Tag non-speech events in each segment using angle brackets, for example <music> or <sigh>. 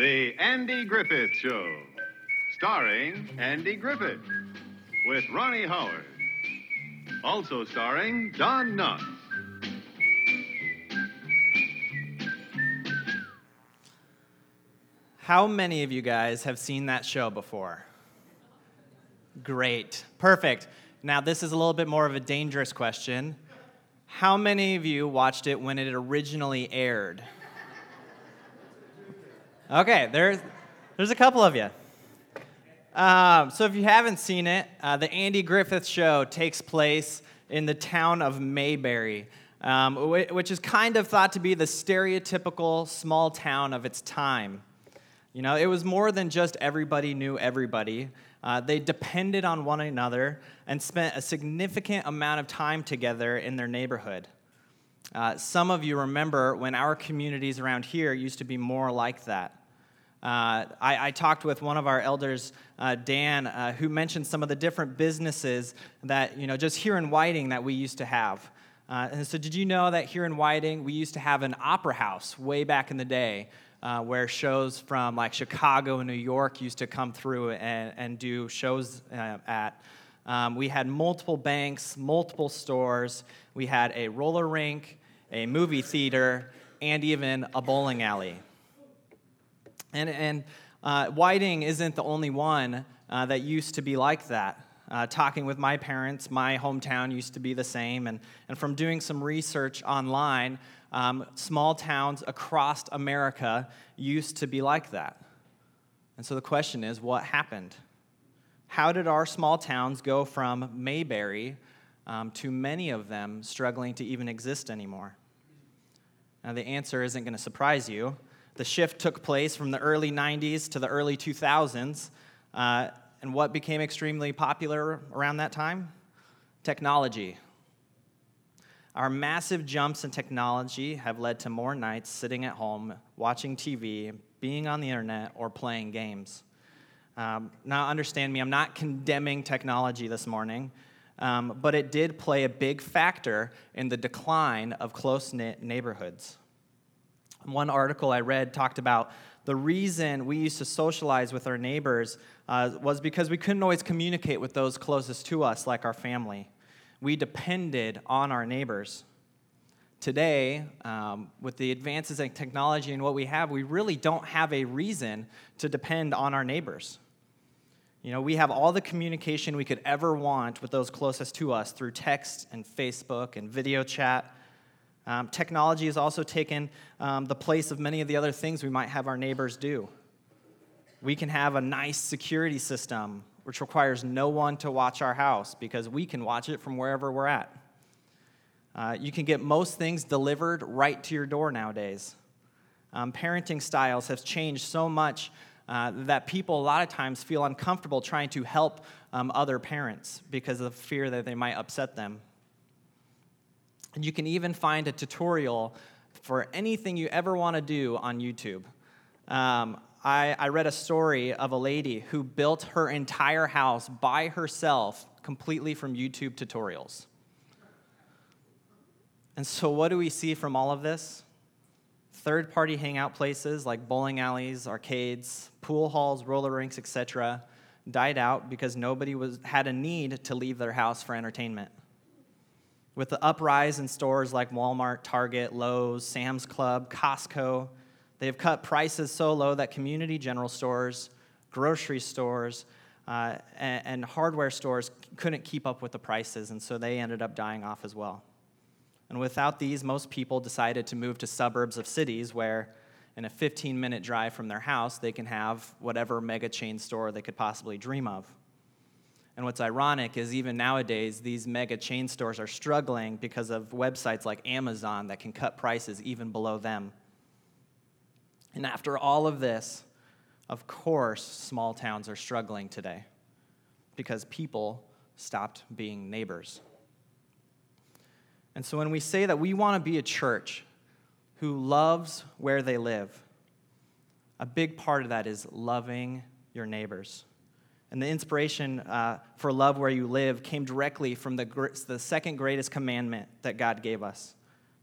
The Andy Griffith Show, starring Andy Griffith, with Ronnie Howard. Also starring Don Knotts. How many of you guys have seen that show before? Great. Perfect. Now, this is a little bit more of a dangerous question. How many of you watched it when it originally aired? Okay, there's, there's a couple of you. Um, so, if you haven't seen it, uh, the Andy Griffith Show takes place in the town of Mayberry, um, which is kind of thought to be the stereotypical small town of its time. You know, it was more than just everybody knew everybody. Uh, they depended on one another and spent a significant amount of time together in their neighborhood. Uh, some of you remember when our communities around here used to be more like that. Uh, I, I, talked with one of our elders, uh, Dan, uh, who mentioned some of the different businesses that, you know, just here in Whiting that we used to have. Uh, and so, did you know that here in Whiting, we used to have an opera house way back in the day uh, where shows from like Chicago and New York used to come through and, and do shows uh, at? Um, we had multiple banks, multiple stores, we had a roller rink, a movie theater, and even a bowling alley. And, and uh, Whiting isn't the only one uh, that used to be like that. Uh, talking with my parents, my hometown used to be the same. And, and from doing some research online, um, small towns across America used to be like that. And so the question is what happened? How did our small towns go from Mayberry um, to many of them struggling to even exist anymore? Now, the answer isn't going to surprise you. The shift took place from the early 90s to the early 2000s. Uh, and what became extremely popular around that time? Technology. Our massive jumps in technology have led to more nights sitting at home, watching TV, being on the internet, or playing games. Um, now, understand me, I'm not condemning technology this morning, um, but it did play a big factor in the decline of close knit neighborhoods. One article I read talked about the reason we used to socialize with our neighbors uh, was because we couldn't always communicate with those closest to us, like our family. We depended on our neighbors. Today, um, with the advances in technology and what we have, we really don't have a reason to depend on our neighbors. You know, we have all the communication we could ever want with those closest to us through text and Facebook and video chat um, technology has also taken um, the place of many of the other things we might have our neighbors do. We can have a nice security system which requires no one to watch our house because we can watch it from wherever we're at. Uh, you can get most things delivered right to your door nowadays. Um, parenting styles have changed so much uh, that people a lot of times feel uncomfortable trying to help um, other parents because of fear that they might upset them. And you can even find a tutorial for anything you ever want to do on YouTube. Um, I, I read a story of a lady who built her entire house by herself completely from YouTube tutorials. And so, what do we see from all of this? Third party hangout places like bowling alleys, arcades, pool halls, roller rinks, etc., died out because nobody was, had a need to leave their house for entertainment. With the uprise in stores like Walmart, Target, Lowe's, Sam's Club, Costco, they have cut prices so low that community general stores, grocery stores, uh, and, and hardware stores couldn't keep up with the prices, and so they ended up dying off as well. And without these, most people decided to move to suburbs of cities where, in a 15 minute drive from their house, they can have whatever mega chain store they could possibly dream of. And what's ironic is even nowadays, these mega chain stores are struggling because of websites like Amazon that can cut prices even below them. And after all of this, of course, small towns are struggling today because people stopped being neighbors. And so when we say that we want to be a church who loves where they live, a big part of that is loving your neighbors. And the inspiration uh, for love where you live came directly from the, the second greatest commandment that God gave us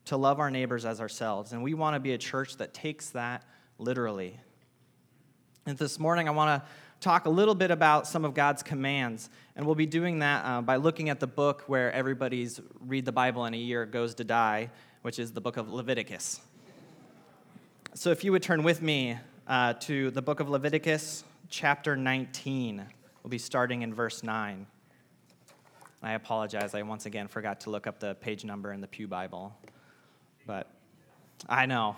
to love our neighbors as ourselves. And we want to be a church that takes that literally. And this morning, I want to talk a little bit about some of God's commands. And we'll be doing that uh, by looking at the book where everybody's read the Bible in a year goes to die, which is the book of Leviticus. So if you would turn with me uh, to the book of Leviticus, chapter 19. We'll be starting in verse 9. I apologize, I once again forgot to look up the page number in the Pew Bible. But I know.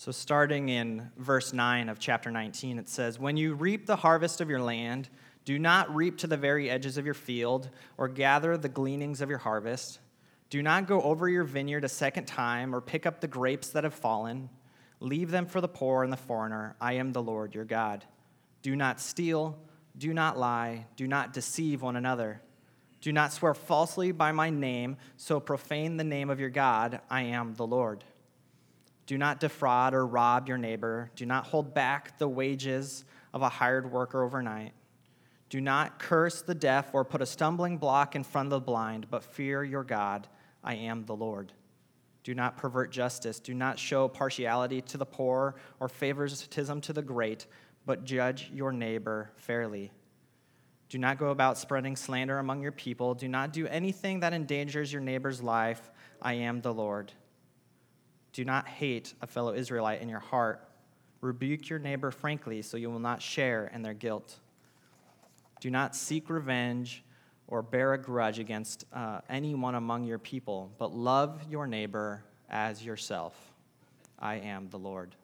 So, starting in verse 9 of chapter 19, it says, When you reap the harvest of your land, do not reap to the very edges of your field or gather the gleanings of your harvest. Do not go over your vineyard a second time or pick up the grapes that have fallen. Leave them for the poor and the foreigner. I am the Lord your God. Do not steal. Do not lie. Do not deceive one another. Do not swear falsely by my name, so profane the name of your God. I am the Lord. Do not defraud or rob your neighbor. Do not hold back the wages of a hired worker overnight. Do not curse the deaf or put a stumbling block in front of the blind, but fear your God. I am the Lord. Do not pervert justice. Do not show partiality to the poor or favoritism to the great, but judge your neighbor fairly. Do not go about spreading slander among your people. Do not do anything that endangers your neighbor's life. I am the Lord. Do not hate a fellow Israelite in your heart. Rebuke your neighbor frankly so you will not share in their guilt. Do not seek revenge or bear a grudge against uh, anyone among your people, but love your neighbor as yourself. I am the Lord.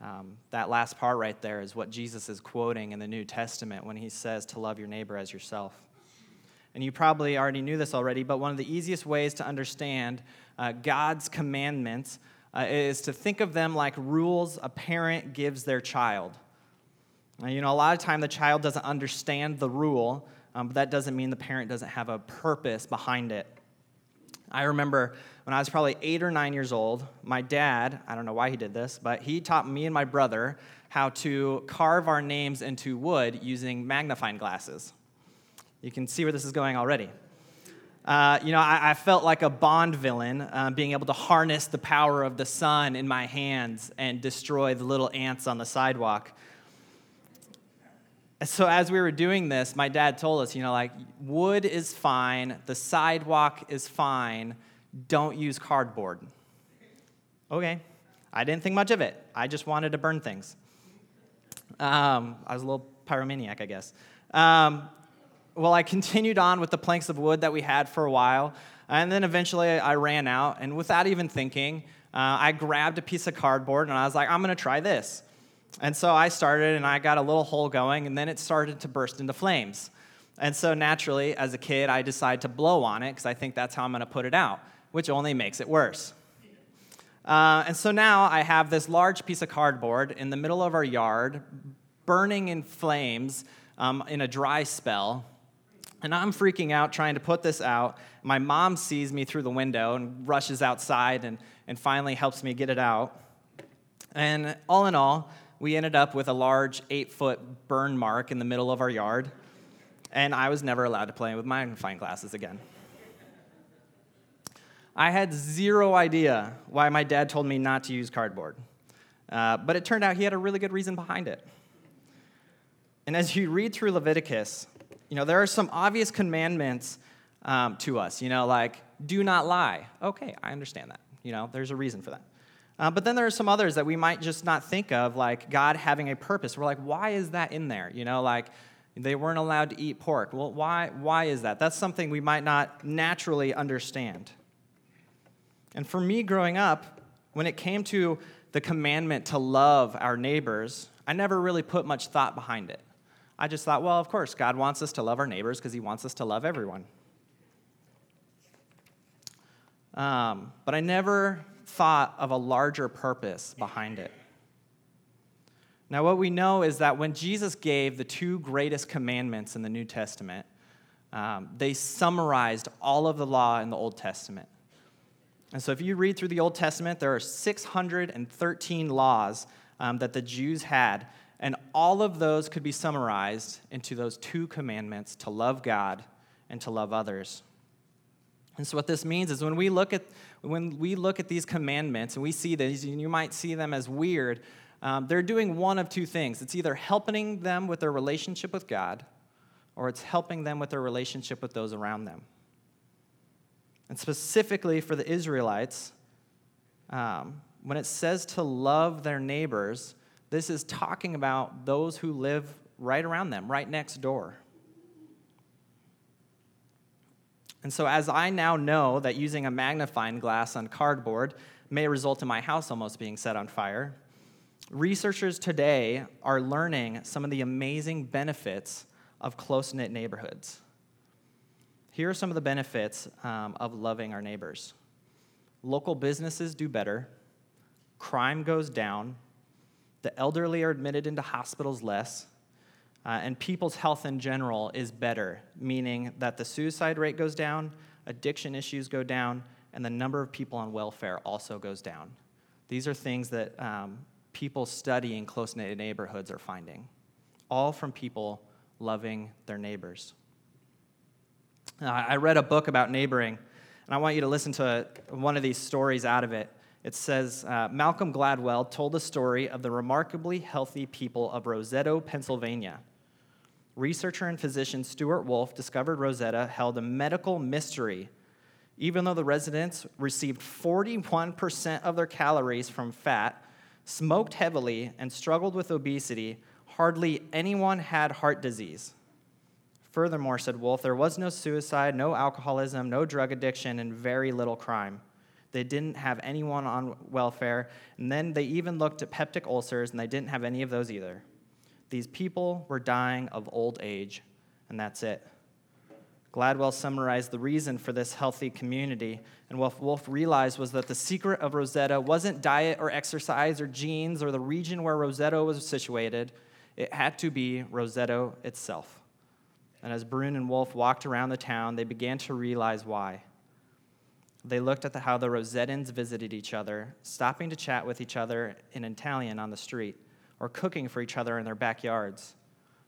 Um, that last part right there is what Jesus is quoting in the New Testament when he says to love your neighbor as yourself. And you probably already knew this already, but one of the easiest ways to understand uh, God's commandments uh, is to think of them like rules a parent gives their child. Now, you know, a lot of time the child doesn't understand the rule, um, but that doesn't mean the parent doesn't have a purpose behind it. I remember when I was probably eight or nine years old, my dad, I don't know why he did this, but he taught me and my brother how to carve our names into wood using magnifying glasses. You can see where this is going already. Uh, you know, I, I, felt like a Bond villain, uh, being able to harness the power of the sun in my hands and destroy the little ants on the sidewalk. So, as we were doing this, my dad told us, you know, like, wood is fine, the sidewalk is fine, don't use cardboard. Okay, I didn't think much of it. I just wanted to burn things. Um, I was a little pyromaniac, I guess. Um, well, I continued on with the planks of wood that we had for a while, and then eventually I ran out, and without even thinking, uh, I grabbed a piece of cardboard and I was like, I'm gonna try this. And so I started and I got a little hole going, and then it started to burst into flames. And so naturally, as a kid, I decided to blow on it because I think that's how I'm gonna put it out, which only makes it worse. Uh, and so now I have this large piece of cardboard in the middle of our yard, burning in flames um, in a dry spell. And I'm freaking out trying to put this out. My mom sees me through the window and rushes outside and, and finally helps me get it out. And all in all, we ended up with a large eight foot burn mark in the middle of our yard. And I was never allowed to play with magnifying glasses again. I had zero idea why my dad told me not to use cardboard. Uh, but it turned out he had a really good reason behind it. And as you read through Leviticus, you know, there are some obvious commandments um, to us, you know, like do not lie. Okay, I understand that. You know, there's a reason for that. Uh, but then there are some others that we might just not think of, like God having a purpose. We're like, why is that in there? You know, like they weren't allowed to eat pork. Well, why, why is that? That's something we might not naturally understand. And for me growing up, when it came to the commandment to love our neighbors, I never really put much thought behind it. I just thought, well, of course, God wants us to love our neighbors because he wants us to love everyone. Um, but I never thought of a larger purpose behind it. Now, what we know is that when Jesus gave the two greatest commandments in the New Testament, um, they summarized all of the law in the Old Testament. And so, if you read through the Old Testament, there are 613 laws um, that the Jews had, and all of those could be summarized into those two commandments to love God and to love others. And so, what this means is when we look at when we look at these commandments and we see these, and you might see them as weird, um, they're doing one of two things. It's either helping them with their relationship with God, or it's helping them with their relationship with those around them. And specifically for the Israelites, um, when it says to love their neighbors, this is talking about those who live right around them, right next door. And so, as I now know that using a magnifying glass on cardboard may result in my house almost being set on fire, researchers today are learning some of the amazing benefits of close knit neighborhoods. Here are some of the benefits um, of loving our neighbors local businesses do better, crime goes down, the elderly are admitted into hospitals less, uh, and people's health in general is better, meaning that the suicide rate goes down, addiction issues go down, and the number of people on welfare also goes down. These are things that um, people studying close knit neighborhoods are finding, all from people loving their neighbors. Uh, I read a book about neighboring, and I want you to listen to one of these stories out of it. It says uh, Malcolm Gladwell told the story of the remarkably healthy people of Roseto, Pennsylvania. Researcher and physician Stewart Wolf discovered Rosetta held a medical mystery. Even though the residents received 41% of their calories from fat, smoked heavily, and struggled with obesity, hardly anyone had heart disease. Furthermore, said Wolf, there was no suicide, no alcoholism, no drug addiction, and very little crime. They didn't have anyone on welfare, and then they even looked at peptic ulcers, and they didn't have any of those either. These people were dying of old age, and that's it. Gladwell summarized the reason for this healthy community, and what Wolf realized was that the secret of Rosetta wasn't diet or exercise or genes or the region where Rosetta was situated. It had to be Rosetta itself. And as Bruhn and Wolf walked around the town, they began to realize why. They looked at the, how the Rosettans visited each other, stopping to chat with each other in Italian on the street, or cooking for each other in their backyards.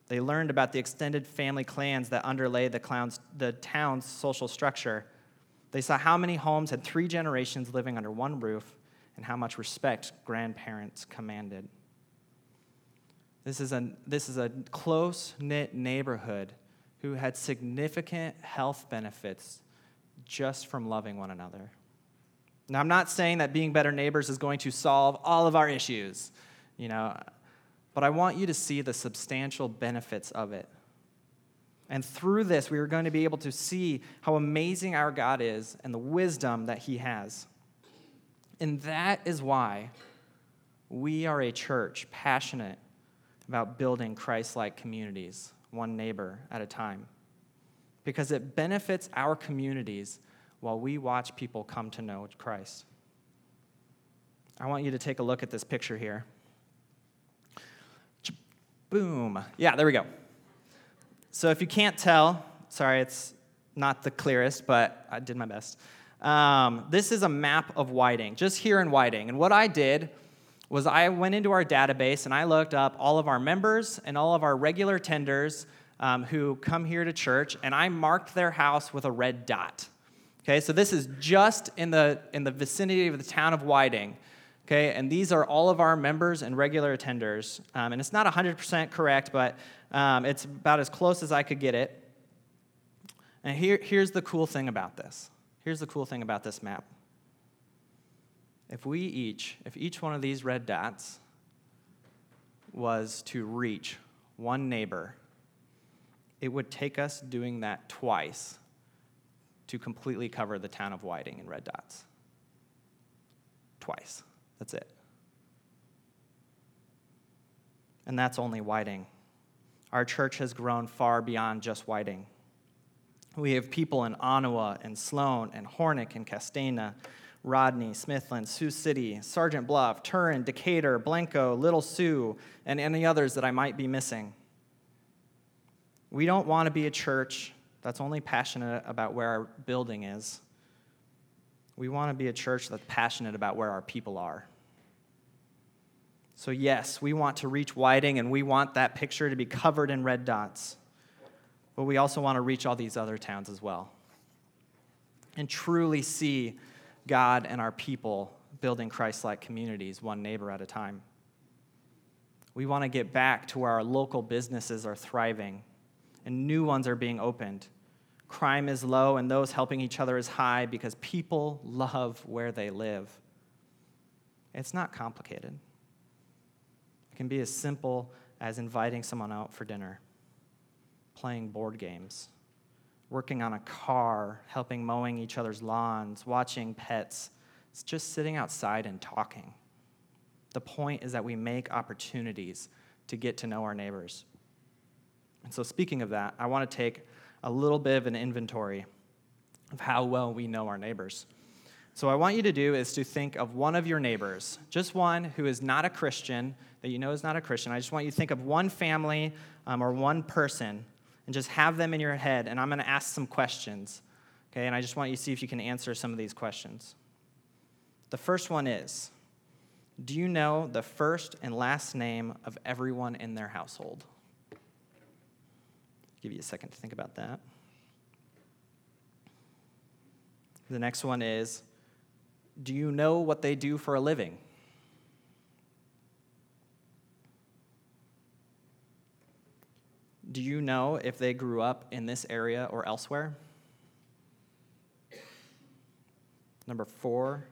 They learned about the extended family clans that underlay the, clowns, the town's social structure. They saw how many homes had three generations living under one roof and how much respect grandparents commanded. This is a, this is a close knit neighborhood who had significant health benefits just from loving one another. Now, I'm not saying that being better neighbors is going to solve all of our issues, you know, but I want you to see the substantial benefits of it. And through this, we are going to be able to see how amazing our God is and the wisdom that He has. And that is why we are a church passionate about building Christ like communities one neighbor at a time. Because it benefits our communities while we watch people come to know Christ. I want you to take a look at this picture here. Boom. Yeah, there we go. So if you can't tell, sorry, it's not the clearest, but I did my best. Um, this is a map of Whiting, just here in Whiting. And what I did was I went into our database and I looked up all of our members and all of our regular tenders um, who come here to church, and I marked their house with a red dot. Okay, so this is just in the in the vicinity of the town of Whiting. Okay, and these are all of our members and regular attenders, um, and it's not 100% correct, but um, it's about as close as I could get it. And here, here's the cool thing about this. Here's the cool thing about this map if we each, if each one of these red dots was to reach one neighbor, it would take us doing that twice to completely cover the town of Whiting in red dots. Twice. That's it. And that's only Whiting. Our church has grown far beyond just Whiting. We have people in Onawa and Sloan and Hornick and Castana Rodney, Smithland, Sioux City, Sergeant Bluff, Turin, Decatur, Blencoe, Little Sioux, and any others that I might be missing. We don't want to be a church that's only passionate about where our building is. We want to be a church that's passionate about where our people are. So, yes, we want to reach Whiting and we want that picture to be covered in red dots. But we also want to reach all these other towns as well and truly see God and our people building Christ like communities, one neighbor at a time. We want to get back to where our local businesses are thriving and new ones are being opened. Crime is low and those helping each other is high because people love where they live. It's not complicated. It can be as simple as inviting someone out for dinner, playing board games, working on a car, helping mowing each other's lawns, watching pets. It's just sitting outside and talking. The point is that we make opportunities to get to know our neighbors. And so, speaking of that, I want to take a little bit of an inventory of how well we know our neighbors. So, what I want you to do is to think of one of your neighbors, just one who is not a Christian, that you know is not a Christian. I just want you to think of one family um, or one person and just have them in your head. And I'm going to ask some questions. Okay, and I just want you to see if you can answer some of these questions. The first one is Do you know the first and last name of everyone in their household? Give you a second to think about that. The next one is Do you know what they do for a living? Do you know if they grew up in this area or elsewhere? Number four,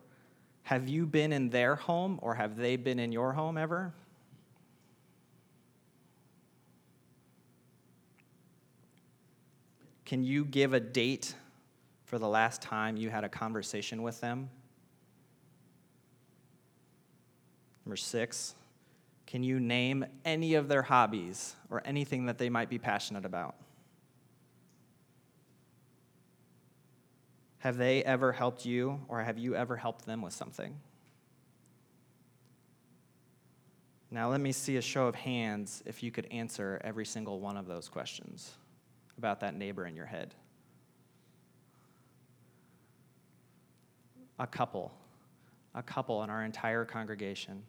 have you been in their home or have they been in your home ever? Can you give a date for the last time you had a conversation with them? Number six, can you name any of their hobbies or anything that they might be passionate about? Have they ever helped you or have you ever helped them with something? Now, let me see a show of hands if you could answer every single one of those questions about that neighbor in your head. A couple, a couple in our entire congregation.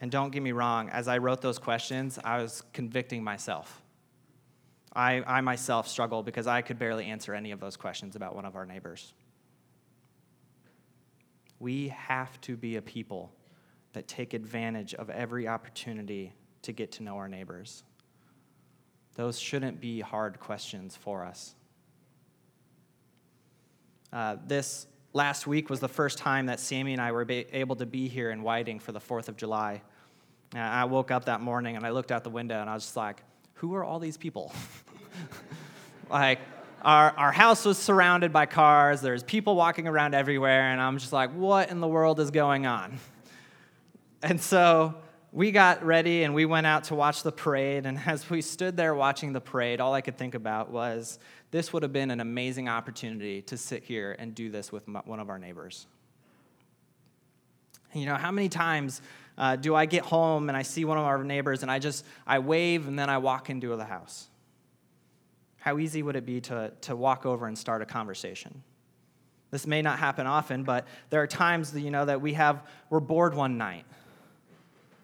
And don't get me wrong, as I wrote those questions, I was convicting myself. I, I myself struggle because I could barely answer any of those questions about one of our neighbors. We have to be a people that take advantage of every opportunity to get to know our neighbors. Those shouldn't be hard questions for us. Uh, this last week was the first time that Sammy and I were able to be here in Whiting for the 4th of July. Uh, I woke up that morning and I looked out the window and I was just like, who are all these people? <laughs> like, our, our house was surrounded by cars, there's people walking around everywhere, and I'm just like, what in the world is going on? <laughs> And so we got ready and we went out to watch the parade. And <laughs> as we stood there watching the parade, all I could think about was this would have been an amazing opportunity to sit here and do this with one of our neighbors. You know, how many times uh, do I get home and I see one of our neighbors and I just, I wave and then I walk into the house? How easy would it be to, to walk over and start a conversation? This may not happen often, but there are times that, you know, that we have, we're bored one night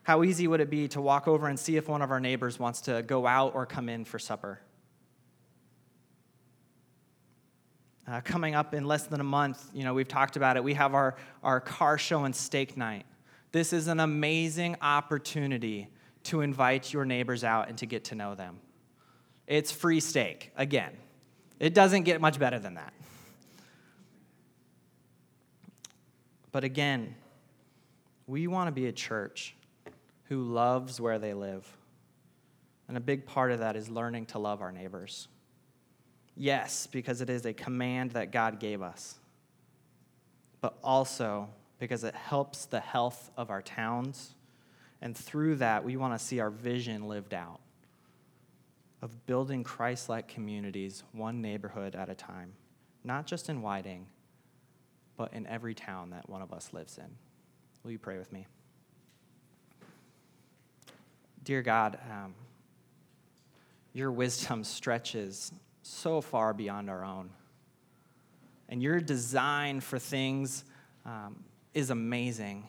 how easy would it be to walk over and see if one of our neighbors wants to go out or come in for supper? Uh, coming up in less than a month, you know, we've talked about it. We have our, our car show and steak night. This is an amazing opportunity to invite your neighbors out and to get to know them. It's free steak, again. It doesn't get much better than that. But again, we want to be a church who loves where they live. And a big part of that is learning to love our neighbors. Yes, because it is a command that God gave us, but also because it helps the health of our towns. And through that, we want to see our vision lived out of building Christ like communities, one neighborhood at a time, not just in Whiting, but in every town that one of us lives in. Will you pray with me? Dear God, um, your wisdom <laughs> stretches so far beyond our own. and your design for things um, is amazing.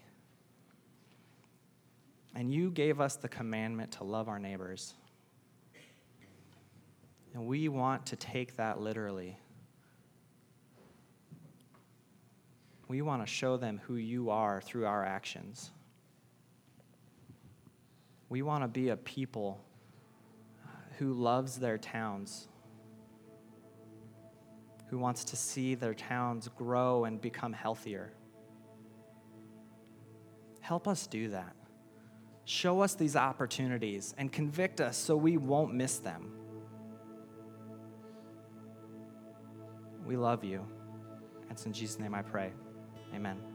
And you gave us the commandment to love our neighbors. And we want to take that literally. We want to show them who you are through our actions. We want to be a people uh, who loves their towns, who wants to see their towns grow and become healthier. Help us do that. Show us these opportunities and convict us so we won't miss them. We love you. It's in Jesus' name I pray. Amen.